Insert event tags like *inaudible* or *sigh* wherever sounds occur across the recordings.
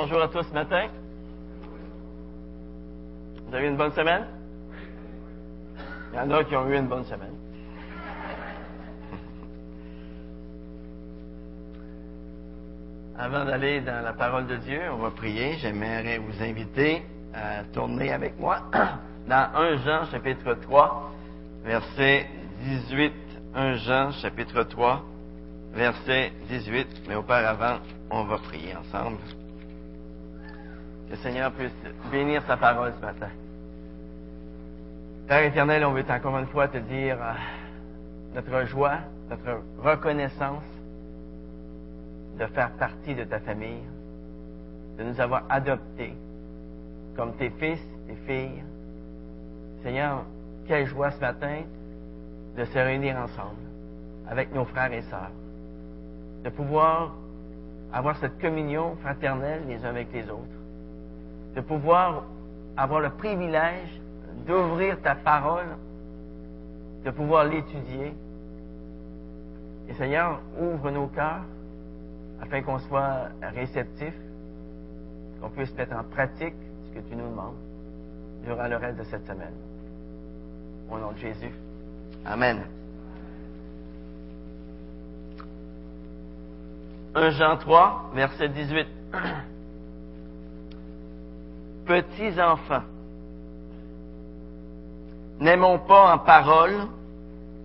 Bonjour à tous ce matin. Vous avez une bonne semaine? Il y en a qui ont eu une bonne semaine. *laughs* Avant d'aller dans la parole de Dieu, on va prier. J'aimerais vous inviter à tourner avec moi *clears throat* dans 1 Jean chapitre 3, verset 18. 1 Jean chapitre 3, verset 18. Mais auparavant, on va prier ensemble. Le Seigneur puisse bénir sa parole ce matin. Père éternel, on veut encore une fois te dire euh, notre joie, notre reconnaissance de faire partie de ta famille, de nous avoir adoptés comme tes fils, tes filles. Seigneur, quelle joie ce matin de se réunir ensemble avec nos frères et sœurs, de pouvoir avoir cette communion fraternelle les uns avec les autres, de pouvoir avoir le privilège d'ouvrir ta parole, de pouvoir l'étudier. Et Seigneur, ouvre nos cœurs afin qu'on soit réceptifs, qu'on puisse mettre en pratique ce que tu nous demandes durant le reste de cette semaine. Au nom de Jésus. Amen. 1 Jean 3, verset 18. *clears throat* Petits enfants, n'aimons pas en parole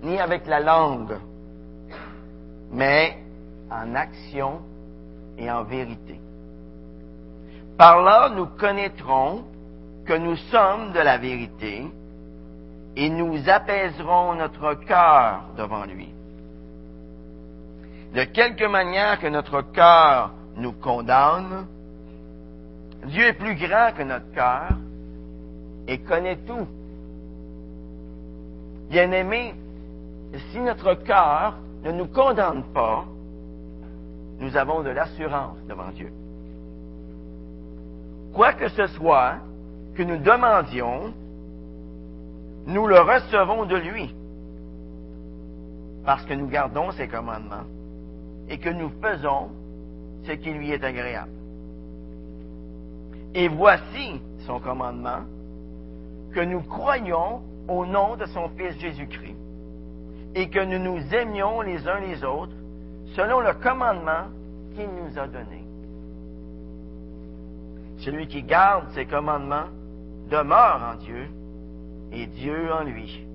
ni avec la langue, mais en action et en vérité. Par là, nous connaîtrons que nous sommes de la vérité et nous apaiserons notre cœur devant lui. De quelque manière que notre cœur nous condamne, Dieu est plus grand que notre cœur et connaît tout. Bien-aimés, si notre cœur ne nous condamne pas, nous avons de l'assurance devant Dieu. Quoi que ce soit que nous demandions, nous le recevons de lui, parce que nous gardons ses commandements et que nous faisons ce qui lui est agréable. Et voici son commandement, que nous croyons au nom de son Fils Jésus-Christ, et que nous nous aimions les uns les autres selon le commandement qu'il nous a donné. Celui qui garde ses commandements demeure en Dieu et Dieu en lui.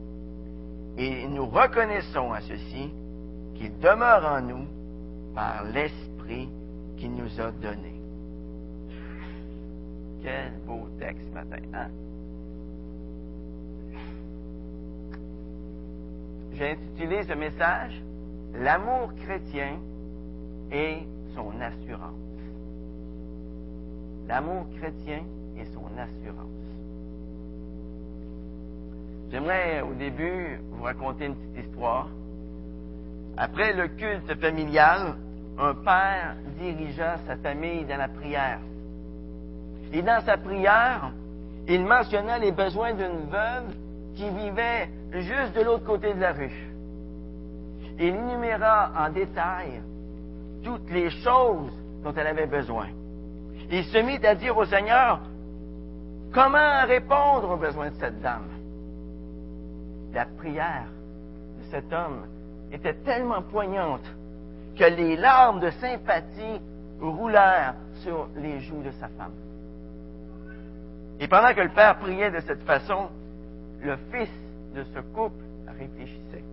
Et nous reconnaissons à ceci qu'il demeure en nous par l'Esprit qu'il nous a donné. Quel beau texte ce matin, hein? J'ai intitulé ce message L'amour chrétien et son assurance. L'amour chrétien et son assurance. J'aimerais au début vous raconter une petite histoire. Après le culte familial, un père dirigea sa famille dans la prière. Et dans sa prière, il mentionna les besoins d'une veuve qui vivait juste de l'autre côté de la rue. Il énuméra en détail toutes les choses dont elle avait besoin. Il se mit à dire au Seigneur, comment répondre aux besoins de cette dame? La prière de cet homme était tellement poignante que les larmes de sympathie roulèrent sur les joues de sa femme. Et pendant que le père priait de cette façon, le fils de ce couple réfléchissait.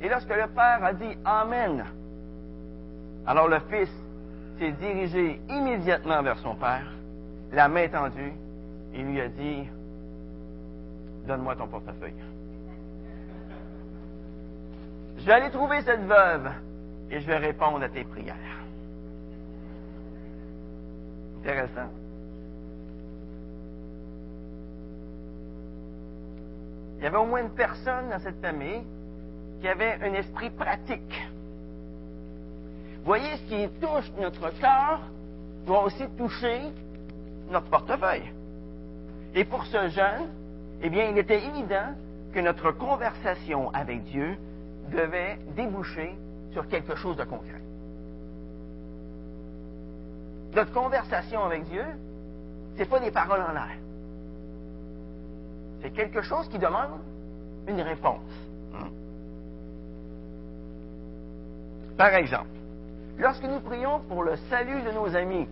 Et lorsque le père a dit Amen, alors le fils s'est dirigé immédiatement vers son père, la main tendue, et lui a dit Donne-moi ton portefeuille. Je vais aller trouver cette veuve et je vais répondre à tes prières. Intéressant. Il y avait au moins une personne dans cette famille qui avait un esprit pratique. Voyez, ce qui touche notre cœur doit aussi toucher notre portefeuille. Et pour ce jeune, eh bien, il était évident que notre conversation avec Dieu devait déboucher sur quelque chose de concret. Notre conversation avec Dieu, ce n'est pas des paroles en l'air. C'est quelque chose qui demande une réponse. Hein? Par exemple, lorsque nous prions pour le salut de nos amis,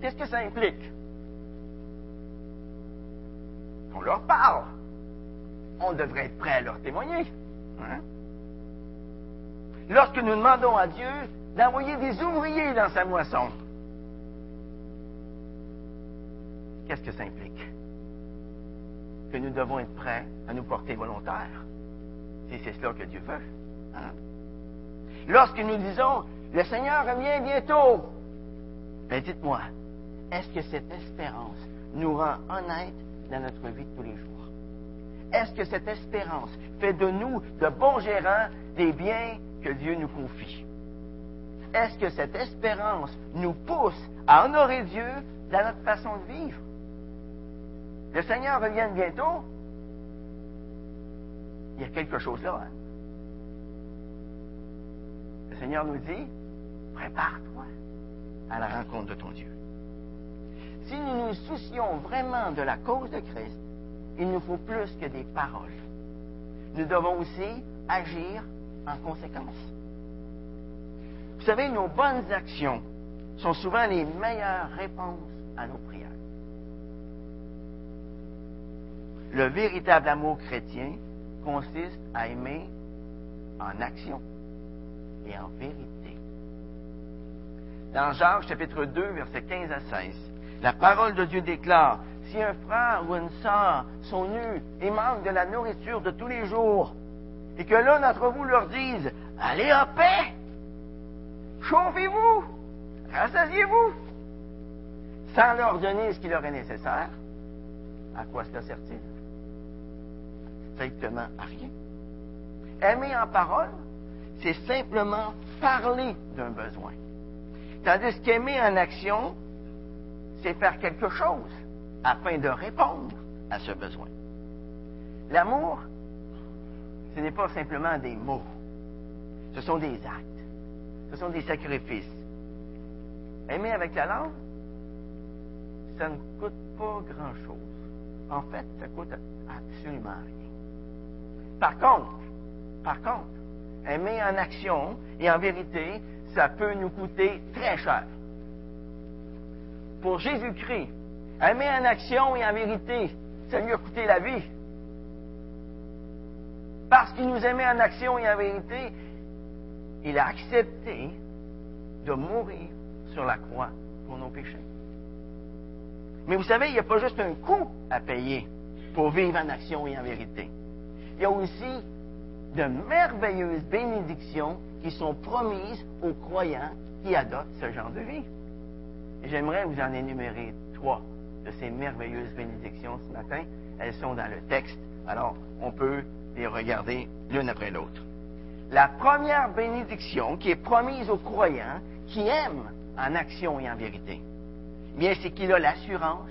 qu'est-ce que ça implique? On leur parle. On devrait être prêt à leur témoigner. Hein? Lorsque nous demandons à Dieu d'envoyer des ouvriers dans sa moisson, qu'est-ce que ça implique? Que nous devons être prêts à nous porter volontaires. Si c'est cela que Dieu veut. Hein? Lorsque nous disons, le Seigneur revient bientôt, ben dites-moi, est-ce que cette espérance nous rend honnêtes dans notre vie de tous les jours? Est-ce que cette espérance fait de nous de bons gérants des biens que Dieu nous confie? Est-ce que cette espérance nous pousse à honorer Dieu dans notre façon de vivre? Le Seigneur revient bientôt. Il y a quelque chose là. Hein? Le Seigneur nous dit, prépare-toi à la rencontre de ton Dieu. Si nous nous soucions vraiment de la cause de Christ, il nous faut plus que des paroles. Nous devons aussi agir en conséquence. Vous savez, nos bonnes actions sont souvent les meilleures réponses à nos prières. Le véritable amour chrétien consiste à aimer en action et en vérité. Dans Jacques chapitre 2, versets 15 à 16, la parole de Dieu déclare, si un frère ou une sœur sont nus et manquent de la nourriture de tous les jours, et que l'un d'entre vous leur dise, allez en paix, chauffez-vous, rassasiez-vous, sans leur donner ce qui leur est nécessaire, à quoi cela sert-il? Strictement à rien. Aimer en parole, c'est simplement parler d'un besoin. Tandis qu'aimer en action, c'est faire quelque chose afin de répondre à ce besoin. L'amour, ce n'est pas simplement des mots, ce sont des actes, ce sont des sacrifices. Aimer avec la langue, ça ne coûte pas grand-chose. En fait, ça coûte absolument rien. Par contre, par contre, aimer en action et en vérité, ça peut nous coûter très cher. Pour Jésus-Christ, aimer en action et en vérité, ça lui a coûté la vie. Parce qu'il nous aimait en action et en vérité, il a accepté de mourir sur la croix pour nos péchés. Mais vous savez, il n'y a pas juste un coût à payer pour vivre en action et en vérité. Il y a aussi de merveilleuses bénédictions qui sont promises aux croyants qui adoptent ce genre de vie. J'aimerais vous en énumérer trois de ces merveilleuses bénédictions ce matin. Elles sont dans le texte, alors on peut les regarder l'une après l'autre. La première bénédiction qui est promise aux croyants qui aiment en action et en vérité, eh bien, c'est qu'il a l'assurance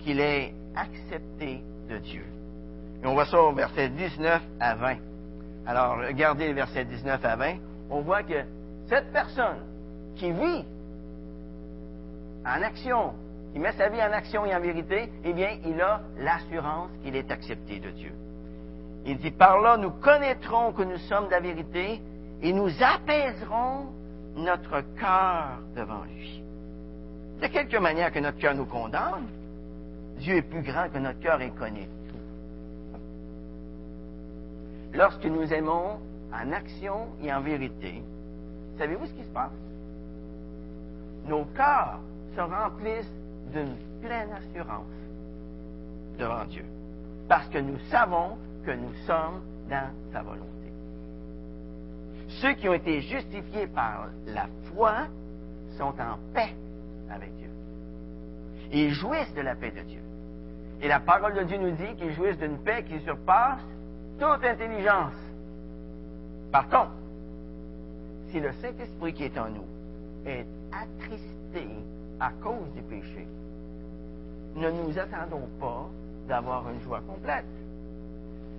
qu'il est accepté de Dieu. On voit ça au verset 19 à 20. Alors, regardez le verset 19 à 20. On voit que cette personne qui vit en action, qui met sa vie en action et en vérité, eh bien, il a l'assurance qu'il est accepté de Dieu. Il dit, par là, nous connaîtrons que nous sommes de la vérité et nous apaiserons notre cœur devant lui. De quelque manière que notre cœur nous condamne, Dieu est plus grand que notre cœur inconnu. Lorsque nous aimons en action et en vérité, savez-vous ce qui se passe? Nos cœurs se remplissent d'une pleine assurance devant Dieu. Parce que nous savons que nous sommes dans sa volonté. Ceux qui ont été justifiés par la foi sont en paix avec Dieu. Ils jouissent de la paix de Dieu. Et la parole de Dieu nous dit qu'ils jouissent d'une paix qui surpasse toute intelligence. Par contre, si le Saint-Esprit qui est en nous est attristé à cause du péché, ne nous attendons pas d'avoir une joie complète.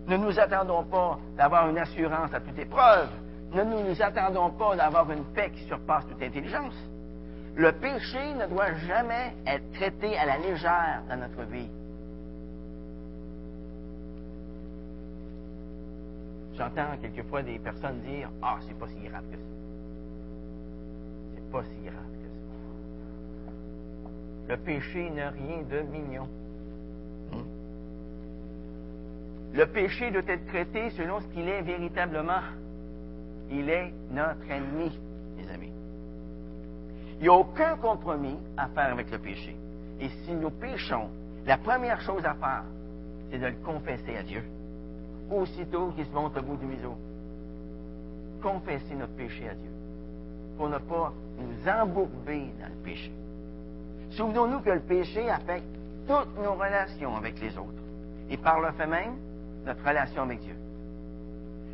Ne nous attendons pas d'avoir une assurance à toute épreuve. ne nous, attendons pas d'avoir une paix qui surpasse toute intelligence. Le péché ne doit jamais être traité à la légère dans notre vie. J'entends quelquefois des personnes dire Ah, c'est pas si grave que ça. C'est pas si grave que ça. Le péché n'a rien de mignon. Le péché doit être traité selon ce qu'il est véritablement. Il est notre ennemi, mes amis. Il n'y a aucun compromis à faire avec le péché. Et si nous péchons, la première chose à faire, c'est de le confesser à Dieu aussitôt qu'il se monte au bout du museau. Confesser notre péché à Dieu, pour ne pas nous embourber dans le péché. Souvenons-nous que le péché affecte toutes nos relations avec les autres, et par le fait même, notre relation avec Dieu.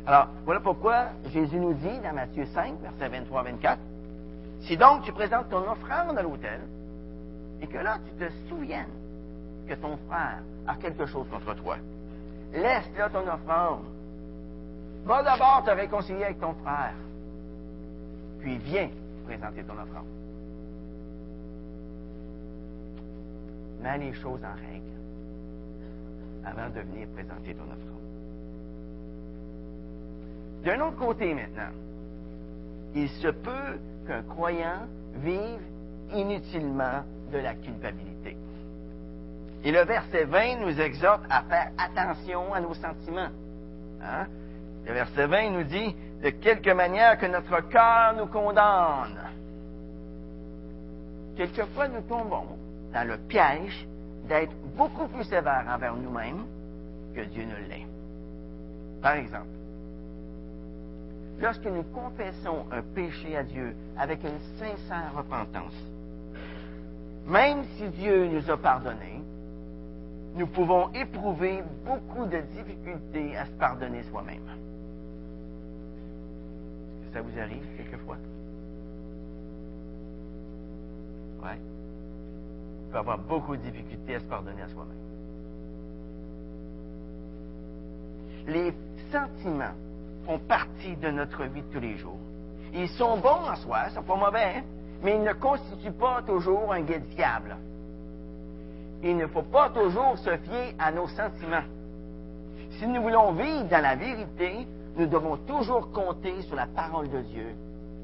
Alors, voilà pourquoi Jésus nous dit dans Matthieu 5, versets 23-24, si donc tu présentes ton offrande à l'autel, et que là tu te souviennes que ton frère a quelque chose contre toi, Laisse là ton offrande. Va d'abord te réconcilier avec ton frère. Puis viens présenter ton offrande. Mets les choses en règle avant de venir présenter ton offrande. D'un autre côté maintenant, il se peut qu'un croyant vive inutilement de la culpabilité. Et le verset 20 nous exhorte à faire attention à nos sentiments. Hein? Le verset 20 nous dit de quelque manière que notre cœur nous condamne. Quelquefois, nous tombons dans le piège d'être beaucoup plus sévères envers nous-mêmes que Dieu ne l'est. Par exemple, lorsque nous confessons un péché à Dieu avec une sincère repentance, même si Dieu nous a pardonné, nous pouvons éprouver beaucoup de difficultés à se pardonner soi-même. Est-ce que ça vous arrive quelquefois? Oui. On peut avoir beaucoup de difficultés à se pardonner à soi-même. Les sentiments font partie de notre vie de tous les jours. Ils sont bons en soi, ils sont pas mauvais, hein, mais ils ne constituent pas toujours un guide fiable il ne faut pas toujours se fier à nos sentiments. Si nous voulons vivre dans la vérité, nous devons toujours compter sur la parole de Dieu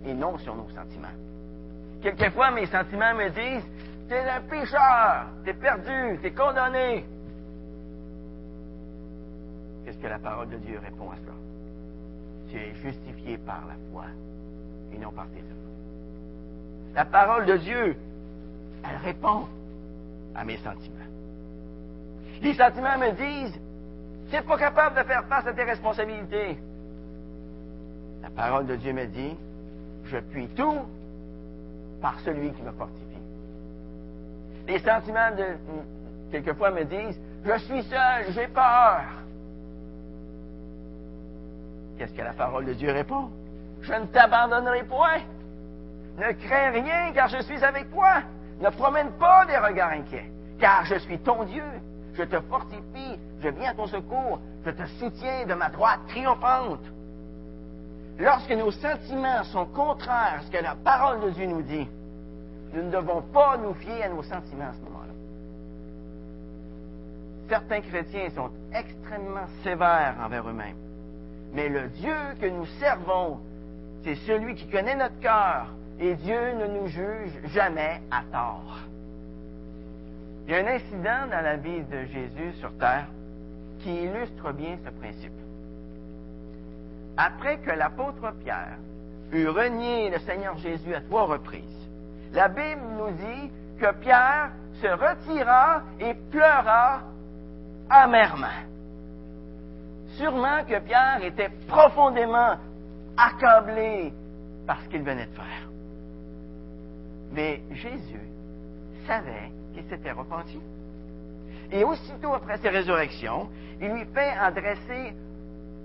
et non sur nos sentiments. Quelquefois, mes sentiments me disent, t'es un pécheur, t'es perdu, t'es condamné. Qu'est-ce que la parole de Dieu répond à cela? Tu es justifié par la foi et non par tes œuvres. La parole de Dieu, elle répond mes sentiments. Les sentiments me disent, tu n'es pas capable de faire face à tes responsabilités. La parole de Dieu me dit, je puis tout par celui qui me fortifie. Les sentiments de, quelquefois me disent, je suis seul, j'ai peur. Qu'est-ce que la parole de Dieu répond? Je ne t'abandonnerai point. Ne crains rien car je suis avec toi. Ne promène pas des regards inquiets, car je suis ton Dieu. Je te fortifie, je viens à ton secours, je te soutiens de ma droite triomphante. Lorsque nos sentiments sont contraires à ce que la parole de Dieu nous dit, nous ne devons pas nous fier à nos sentiments à ce moment-là. Certains chrétiens sont extrêmement sévères envers eux-mêmes. Mais le Dieu que nous servons, c'est celui qui connaît notre cœur, et Dieu ne nous juge jamais à tort. Il y a un incident dans la vie de Jésus sur terre qui illustre bien ce principe. Après que l'apôtre Pierre eut renié le Seigneur Jésus à trois reprises, la Bible nous dit que Pierre se retira et pleura amèrement. Sûrement que Pierre était profondément accablé par ce qu'il venait de faire. Mais Jésus savait qu'il s'était repenti. Et aussitôt après sa résurrection, il lui fait adresser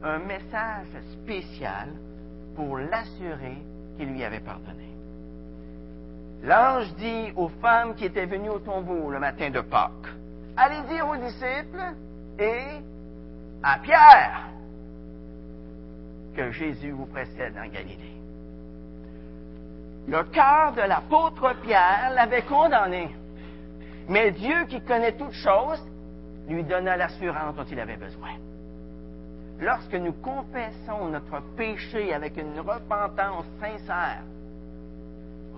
un message spécial pour l'assurer qu'il lui avait pardonné. L'ange dit aux femmes qui étaient venues au tombeau le matin de Pâques, allez dire aux disciples et à Pierre que Jésus vous précède en Galilée. Le cœur de l'apôtre Pierre l'avait condamné. Mais Dieu, qui connaît toutes choses, lui donna l'assurance dont il avait besoin. Lorsque nous confessons notre péché avec une repentance sincère,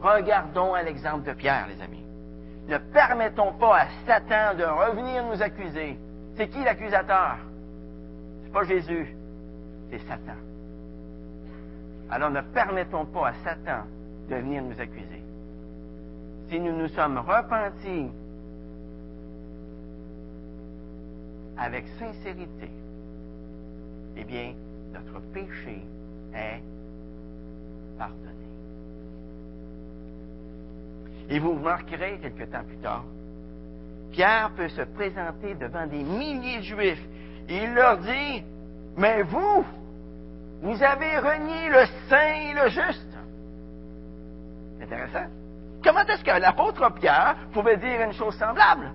regardons à l'exemple de Pierre, les amis. Ne permettons pas à Satan de revenir nous accuser. C'est qui l'accusateur? C'est pas Jésus, c'est Satan. Alors ne permettons pas à Satan de venir nous accuser. Si nous nous sommes repentis avec sincérité, eh bien, notre péché est pardonné. Et vous remarquerez quelque temps plus tard, Pierre peut se présenter devant des milliers de Juifs et il leur dit, mais vous, vous avez renié le saint et le juste. Comment est-ce que l'apôtre Pierre pouvait dire une chose semblable?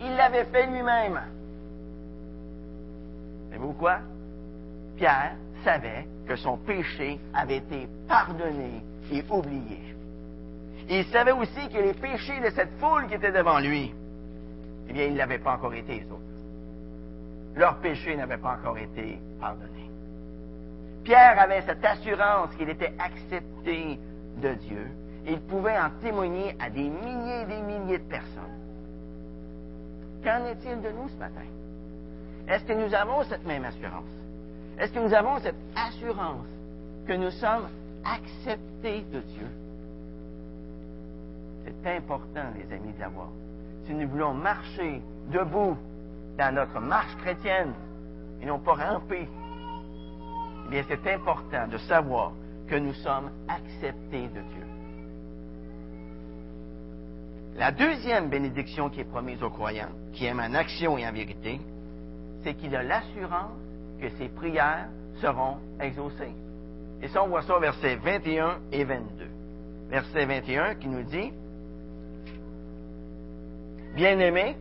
Il l'avait fait lui-même. Savez-vous quoi? Pierre savait que son péché avait été pardonné et oublié. il savait aussi que les péchés de cette foule qui était devant lui, eh bien, ils ne l'avaient pas encore été, les autres. Leurs péchés n'avaient pas encore été pardonnés. Pierre avait cette assurance qu'il était accepté de Dieu il pouvait en témoigner à des milliers et des milliers de personnes. Qu'en est-il de nous ce matin? Est-ce que nous avons cette même assurance? Est-ce que nous avons cette assurance que nous sommes acceptés de Dieu? C'est important, les amis, de l'avoir. Si nous voulons marcher debout dans notre marche chrétienne et non pas ramper, eh bien, c'est important de savoir que nous sommes acceptés de Dieu. La deuxième bénédiction qui est promise aux croyants, qui aiment en action et en vérité, c'est qu'il a l'assurance que ses prières seront exaucées. Et ça, on voit ça au verset 21 et 22. Verset 21 qui nous dit, Bien-aimés,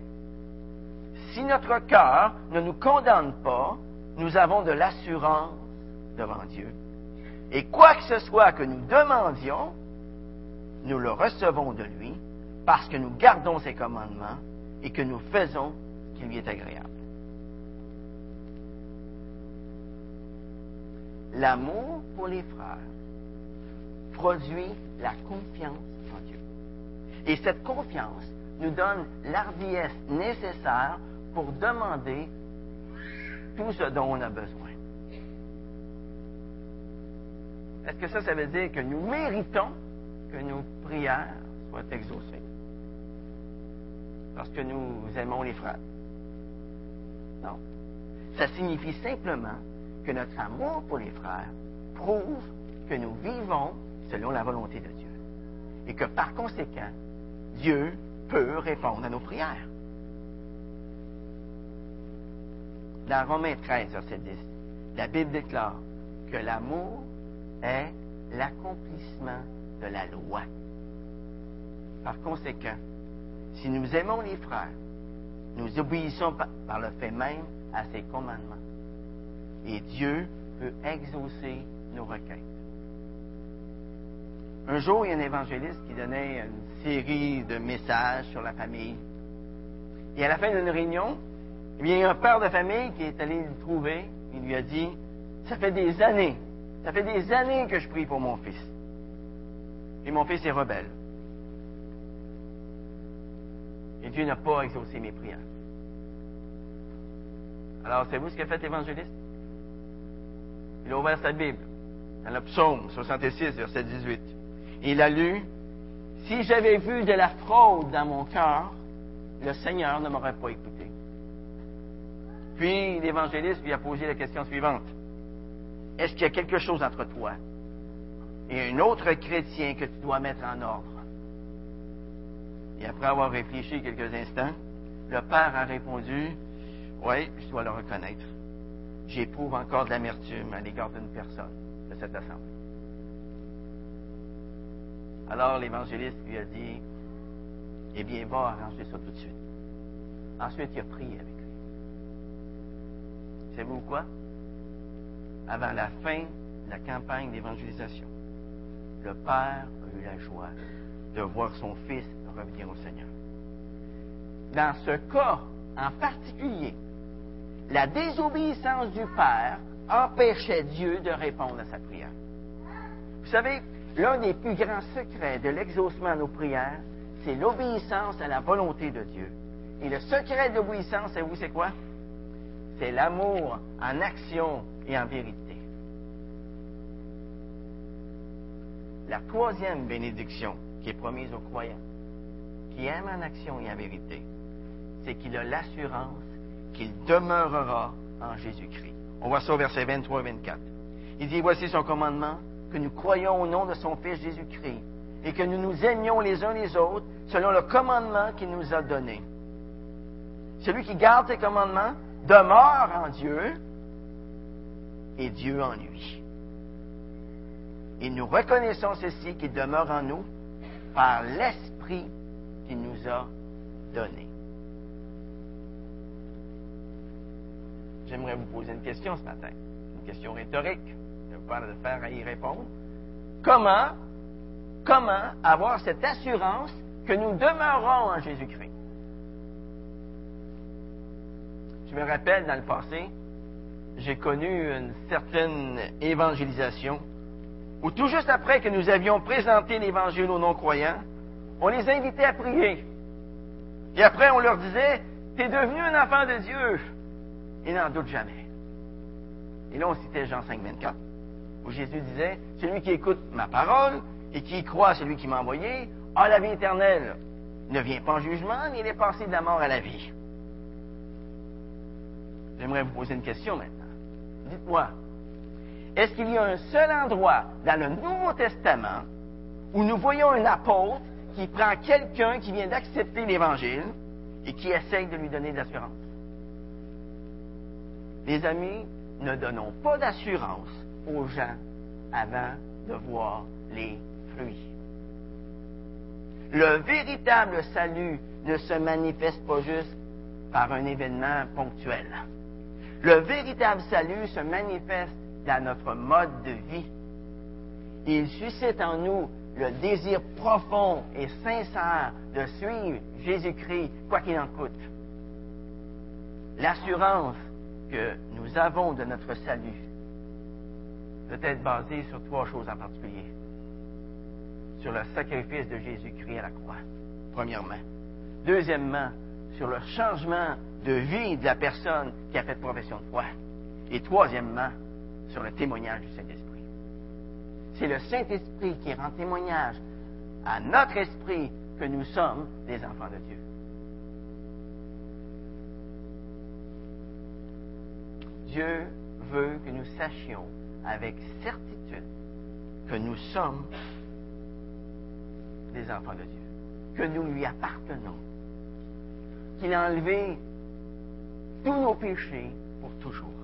si notre cœur ne nous condamne pas, nous avons de l'assurance devant Dieu. Et quoi que ce soit que nous demandions, nous le recevons de lui parce que nous gardons ses commandements et que nous faisons ce qui lui est agréable. L'amour pour les frères produit la confiance en Dieu. Et cette confiance nous donne l'ardiesse nécessaire pour demander tout ce dont on a besoin. Est-ce que ça, ça veut dire que nous méritons que nos prières soient exaucées? Parce nous aimons les frères. Non. Ça signifie simplement que notre amour pour les frères prouve que nous vivons selon la volonté de Dieu. Et que par conséquent, Dieu peut répondre à nos prières. Dans Romains 13, verset 10, la Bible déclare que l'amour est l'accomplissement de la loi. Par conséquent, si nous aimons les frères, nous obéissons par le fait même à ses commandements et Dieu peut exaucer nos requêtes. Un jour, il y a un évangéliste qui donnait une série de messages sur la famille. Et à la fin d'une réunion, il y a un père de famille qui est allé le trouver. Il lui a dit, ça fait des années, ça fait des années que je prie pour mon fils. Et mon fils est rebelle. Et Dieu n'a pas exaucé mes prières. Alors, c'est vous ce qu'a fait l'évangéliste? Il a ouvert sa Bible, dans le psaume 66, verset 18. il a lu Si j'avais vu de la fraude dans mon cœur, le Seigneur ne m'aurait pas écouté. Puis l'évangéliste lui a posé la question suivante Est-ce qu'il y a quelque chose entre toi et un autre chrétien que tu dois mettre en ordre Et après avoir réfléchi quelques instants, le Père a répondu Oui, je dois le reconnaître j'éprouve encore de l'amertume à l'égard d'une personne de cette assemblée. Alors l'évangéliste lui a dit, eh bien, va arranger ça tout de suite. Ensuite, il a prié avec lui. Savez-vous quoi? Avant la fin la campagne d'évangélisation, le Père a eu la joie de voir son Fils revenir au Seigneur. Dans ce cas en particulier, la désobéissance du Père empêchait Dieu de répondre à sa prière. Vous savez, l'un des plus grands secrets de l'exaucement à nos prières, c'est l'obéissance à la volonté de Dieu. Et le secret de l'obéissance, vous, c'est quoi? C'est l'amour en action et en vérité. La troisième bénédiction qui est promise aux croyants, qui aiment en action et en vérité, c'est qu'il a l'assurance qu'il demeurera en Jésus-Christ. On voit ça au verset 23 et 24. Il dit, voici son commandement, que nous croyons au nom de son Fils Jésus-Christ et que nous nous aimions les uns les autres selon le commandement qu'il nous a donné. Celui qui garde ses commandements demeure en Dieu et Dieu en lui. Et nous reconnaissons ceci qu'il demeure en nous par l'Esprit qu'il nous a donné. J'aimerais vous poser une question ce matin, une question rhétorique. Je pas de faire à y répondre. Comment, comment avoir cette assurance que nous demeurons en Jésus-Christ? Je me rappelle dans le passé, j'ai connu une certaine évangélisation où tout juste après que nous avions présenté l'Évangile aux non-croyants, on les invitait à prier. Et après, on leur disait, tu es devenu un enfant de Dieu. Et n'en doute jamais. Et là, on citait Jean 5, 24, où Jésus disait, celui qui écoute ma parole et qui croit celui qui m'a envoyé, a la vie éternelle. Ne vient pas en jugement, mais il est passé de la mort à la vie. J'aimerais vous poser une question maintenant. Dites-moi, est-ce qu'il y a un seul endroit dans le Nouveau Testament où nous voyons un apôtre qui prend quelqu'un qui vient d'accepter l'Évangile et qui essaye de lui donner de l'assurance? Les amis, ne donnons pas d'assurance aux gens avant de voir les fruits. Le véritable salut ne se manifeste pas juste par un événement ponctuel. Le véritable salut se manifeste dans notre mode de vie. Il suscite en nous le désir profond et sincère de suivre Jésus-Christ, quoi qu'il en coûte. L'assurance que nous avons de notre salut peut être basée sur trois choses en particulier. Sur le sacrifice de Jésus-Christ à la croix, premièrement. Deuxièmement, sur le changement de vie de la personne qui a fait profession de foi. Et troisièmement, sur le témoignage du Saint-Esprit. C'est le Saint-Esprit qui rend témoignage à notre esprit que nous sommes des enfants de Dieu. Dieu veut que nous sachions avec certitude que nous sommes des enfants de Dieu, que nous lui appartenons, qu'il a enlevé tous nos péchés pour toujours.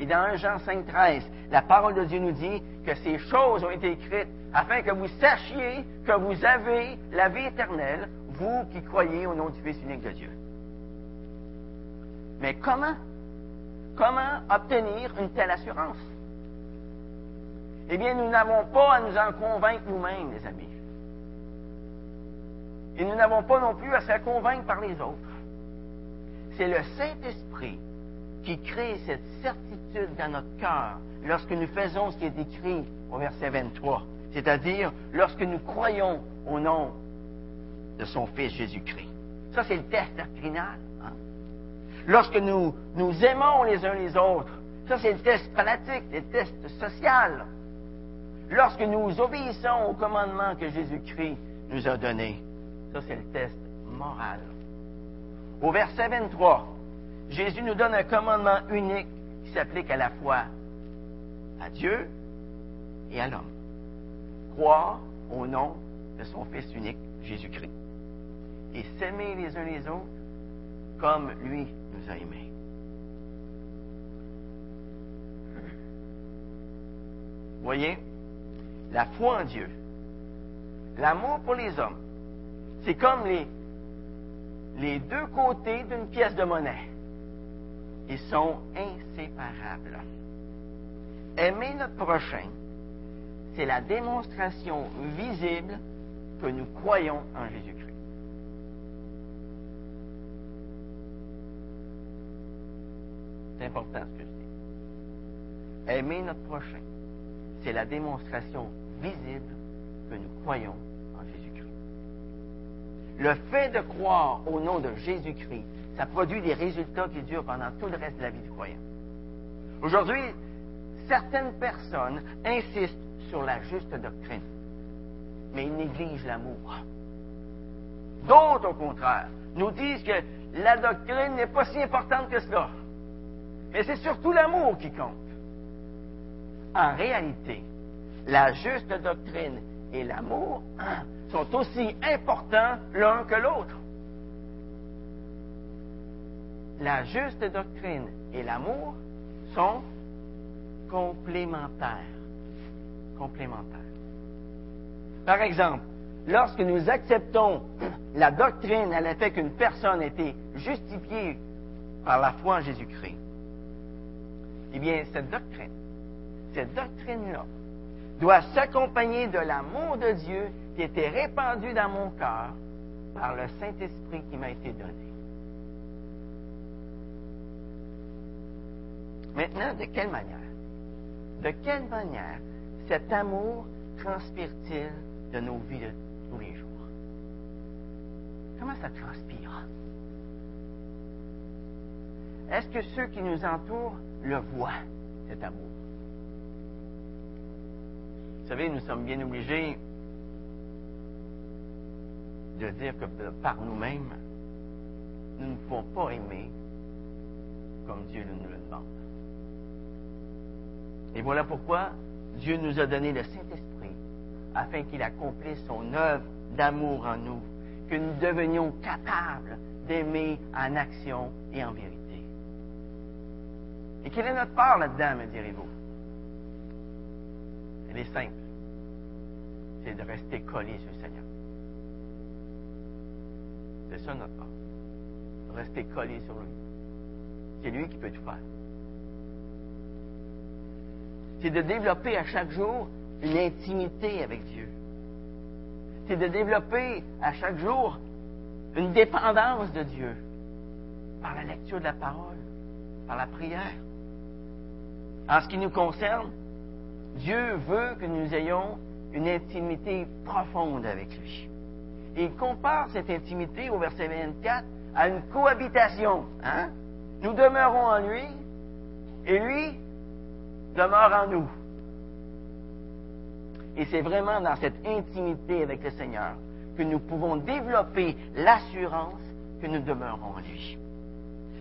Et dans 1 Jean 5, 13, la parole de Dieu nous dit que ces choses ont été écrites afin que vous sachiez que vous avez la vie éternelle, vous qui croyez au nom du Fils unique de Dieu. Mais comment? Comment obtenir une telle assurance? Eh bien, nous n'avons pas à nous en convaincre nous-mêmes, les amis. Et nous n'avons pas non plus à se convaincre par les autres. C'est le Saint-Esprit qui crée cette certitude dans notre cœur lorsque nous faisons ce qui est écrit au verset 23, c'est-à-dire lorsque nous croyons au nom de son Fils Jésus-Christ. Ça, c'est le test doctrinal. Hein? Lorsque nous nous aimons les uns les autres, ça, c'est le test pratique, le test social. Lorsque nous obéissons au commandement que Jésus-Christ nous a donné, ça, c'est le test moral. Au verset 23, Jésus nous donne un commandement unique qui s'applique à la fois à Dieu et à l'homme. Croire au nom de son Fils unique, Jésus-Christ. Et s'aimer les uns les autres comme lui nous a aimés. Voyez, la foi en Dieu, l'amour pour les hommes, c'est comme les, les deux côtés d'une pièce de monnaie. Ils sont inséparables. Aimer notre prochain, c'est la démonstration visible que nous croyons en Jésus-Christ. C'est important ce que je dis. Aimer notre prochain, c'est la démonstration visible que nous croyons en Jésus-Christ. Le fait de croire au nom de Jésus-Christ, ça produit des résultats qui durent pendant tout le reste de la vie du croyant. Aujourd'hui, certaines personnes insistent sur la juste doctrine, mais ils négligent l'amour. D'autres, au contraire, nous disent que la doctrine n'est pas si importante que cela. Mais c'est surtout l'amour qui compte. En réalité, la juste doctrine et l'amour sont aussi importants l'un que l'autre. La juste doctrine et l'amour sont complémentaires. Complémentaires. Par exemple, lorsque nous acceptons la doctrine à l'effet qu'une personne a été justifiée par la foi en Jésus-Christ, eh bien, cette doctrine, cette doctrine-là, doit s'accompagner de l'amour de Dieu qui était répandu dans mon cœur par le Saint-Esprit qui m'a été donné. Maintenant, de quelle manière? De quelle manière cet amour transpire-t-il de nos vies de tous les jours? Comment ça transpire? Est-ce que ceux qui nous entourent le voient, cet amour? Vous savez, nous sommes bien obligés de dire que par nous-mêmes, nous ne pouvons pas aimer comme Dieu nous le demande. Et voilà pourquoi Dieu nous a donné le Saint-Esprit afin qu'il accomplisse son œuvre d'amour en nous, que nous devenions capables d'aimer en action et en vérité. Et quelle est notre part là-dedans, me direz-vous? Elle est simple. C'est de rester collé sur le Seigneur. C'est ça notre part. Rester collé sur lui. C'est lui qui peut tout faire. C'est de développer à chaque jour une intimité avec Dieu. C'est de développer à chaque jour une dépendance de Dieu par la lecture de la parole, par la prière. En ce qui nous concerne, Dieu veut que nous ayons une intimité profonde avec lui. Il compare cette intimité au verset 24 à une cohabitation. Hein? Nous demeurons en lui et lui demeure en nous. Et c'est vraiment dans cette intimité avec le Seigneur que nous pouvons développer l'assurance que nous demeurons en lui.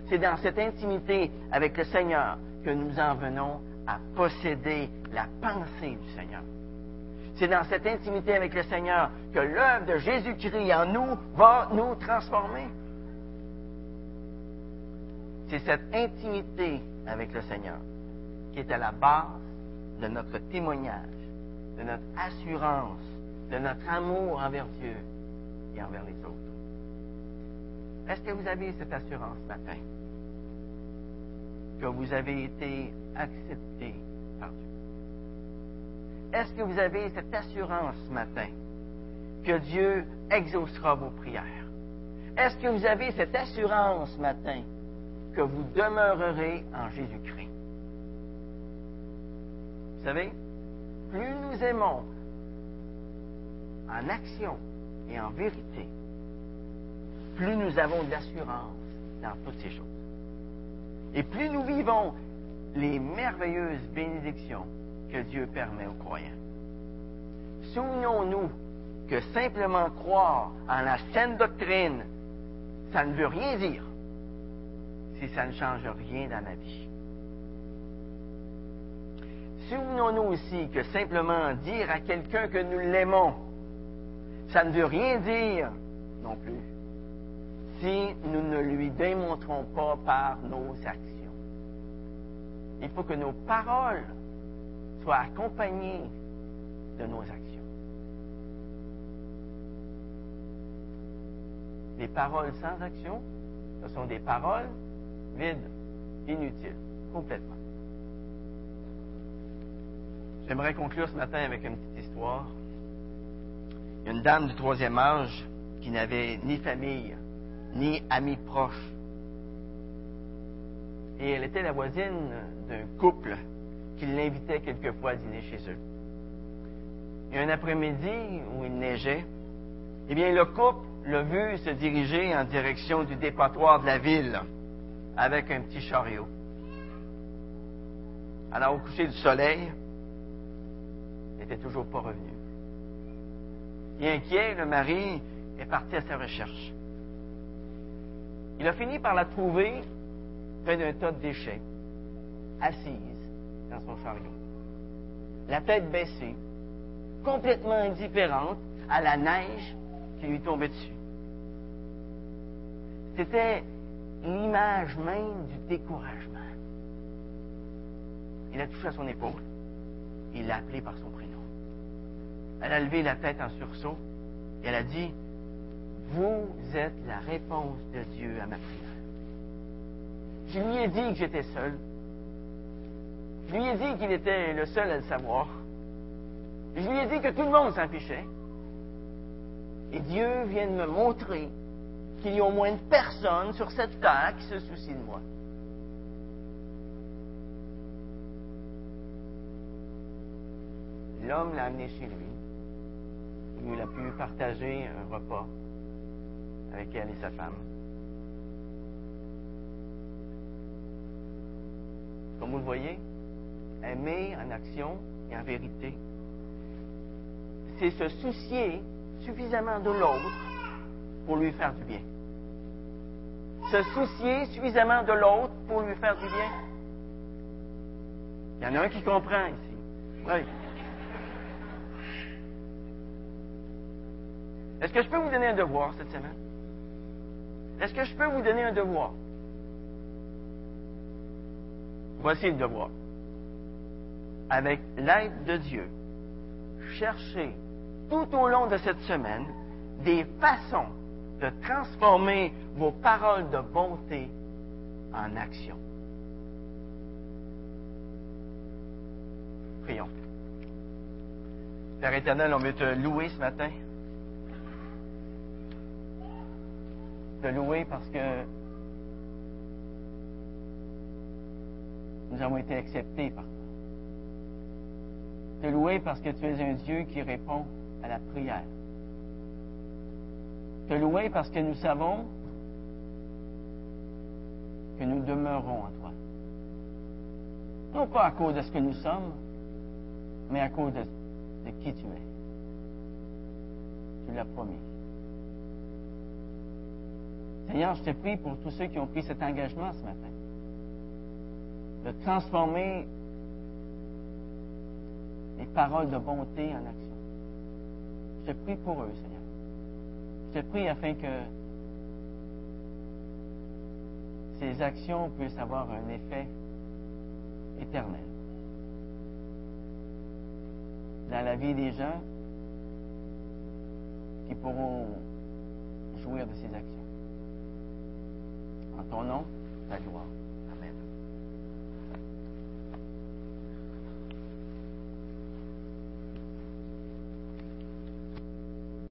C'est dans cette intimité avec le Seigneur que nous en venons à posséder la pensée du Seigneur. C'est dans cette intimité avec le Seigneur que l'œuvre de Jésus-Christ en nous va nous transformer. C'est cette intimité avec le Seigneur qui est à la base de notre témoignage, de notre assurance, de notre amour envers Dieu et envers les autres. Est-ce que vous avez cette assurance ce matin? Que vous avez été accepté? Est-ce que vous avez cette assurance ce matin que Dieu exaucera vos prières? Est-ce que vous avez cette assurance ce matin que vous demeurerez en Jésus-Christ? Vous savez, plus nous aimons en action et en vérité, plus nous avons d'assurance dans toutes ces choses. Et plus nous vivons les merveilleuses bénédictions que Dieu permet aux croyants. Souvenons-nous que simplement croire en la saine doctrine, ça ne veut rien dire si ça ne change rien dans la vie. Souvenons-nous aussi que simplement dire à quelqu'un que nous l'aimons, ça ne veut rien dire non plus si nous ne lui démontrons pas par nos actions. Il faut que nos paroles soient accompagnées de nos actions. Les paroles sans action, ce sont des paroles vides, inutiles, complètement. J'aimerais conclure ce matin avec une petite histoire. Il y a une dame du troisième âge qui n'avait ni famille, ni amis proches. Et elle était la voisine d'un couple qui l'invitait quelquefois à dîner chez eux. A un après-midi où il neigeait, eh bien, le couple l'a vu se diriger en direction du dépotoir de la ville avec un petit chariot. Alors, au coucher du soleil, il n'était toujours pas revenu. Et inquiet, le mari est parti à sa recherche. Il a fini par la trouver près d'un tas de déchets, assise dans son chariot, la tête baissée, complètement indifférente à la neige qui lui tombait dessus. C'était l'image même du découragement. Il a touché à son épaule. Il l'a appelé par son prénom. Elle a levé la tête en sursaut et elle a dit, vous êtes la réponse de Dieu à ma prière. Je lui ai dit que j'étais seul. Je lui ai dit qu'il était le seul à le savoir. Je lui ai dit que tout le monde s'en fichait. Et Dieu vient de me montrer qu'il y a au moins une personne sur cette terre qui se soucie de moi. L'homme l'a amené chez lui, où il a pu partager un repas avec elle et sa femme. Comme vous le voyez, aimer en action et en vérité, c'est se soucier suffisamment de l'autre pour lui faire du bien. Se soucier suffisamment de l'autre pour lui faire du bien. Il y en a un qui comprend ici. Oui. Est-ce que je peux vous donner un devoir cette semaine? Est-ce que je peux vous donner un devoir? Voici le devoir. Avec l'aide de Dieu, cherchez tout au long de cette semaine des façons de transformer vos paroles de bonté en action. Prions. Père éternel, on veut te louer ce matin. Te louer parce que nous avons été acceptés par. Te louer parce que tu es un Dieu qui répond à la prière. Te louer parce que nous savons que nous demeurons en toi. Non pas à cause de ce que nous sommes, mais à cause de, de qui tu es. Tu l'as promis. Seigneur, je te prie pour tous ceux qui ont pris cet engagement ce matin, de transformer paroles de bonté en action. Je prie pour eux, Seigneur. Je prie afin que ces actions puissent avoir un effet éternel dans la vie des gens qui pourront jouir de ces actions. En ton nom, la gloire.